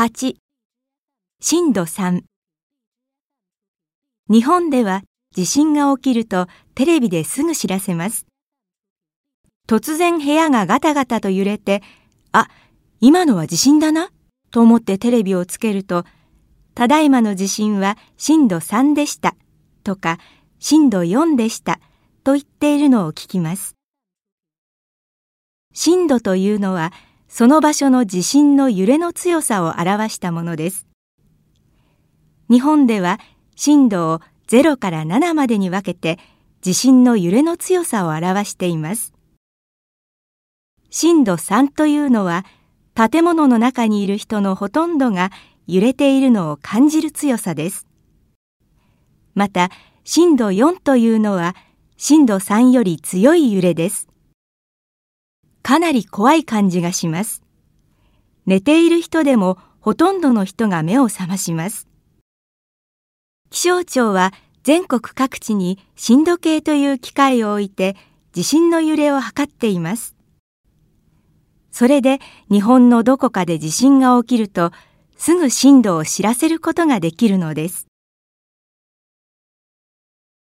8震度3日本では地震が起きるとテレビですぐ知らせます。突然部屋がガタガタと揺れて、あ、今のは地震だなと思ってテレビをつけると、ただいまの地震は震度3でしたとか震度4でしたと言っているのを聞きます。震度というのはその場所の地震の揺れの強さを表したものです。日本では震度を0から7までに分けて地震の揺れの強さを表しています。震度3というのは建物の中にいる人のほとんどが揺れているのを感じる強さです。また震度4というのは震度3より強い揺れです。かなり怖い感じがします。寝ている人でもほとんどの人が目を覚まします。気象庁は全国各地に震度計という機械を置いて地震の揺れを測っています。それで日本のどこかで地震が起きるとすぐ震度を知らせることができるのです。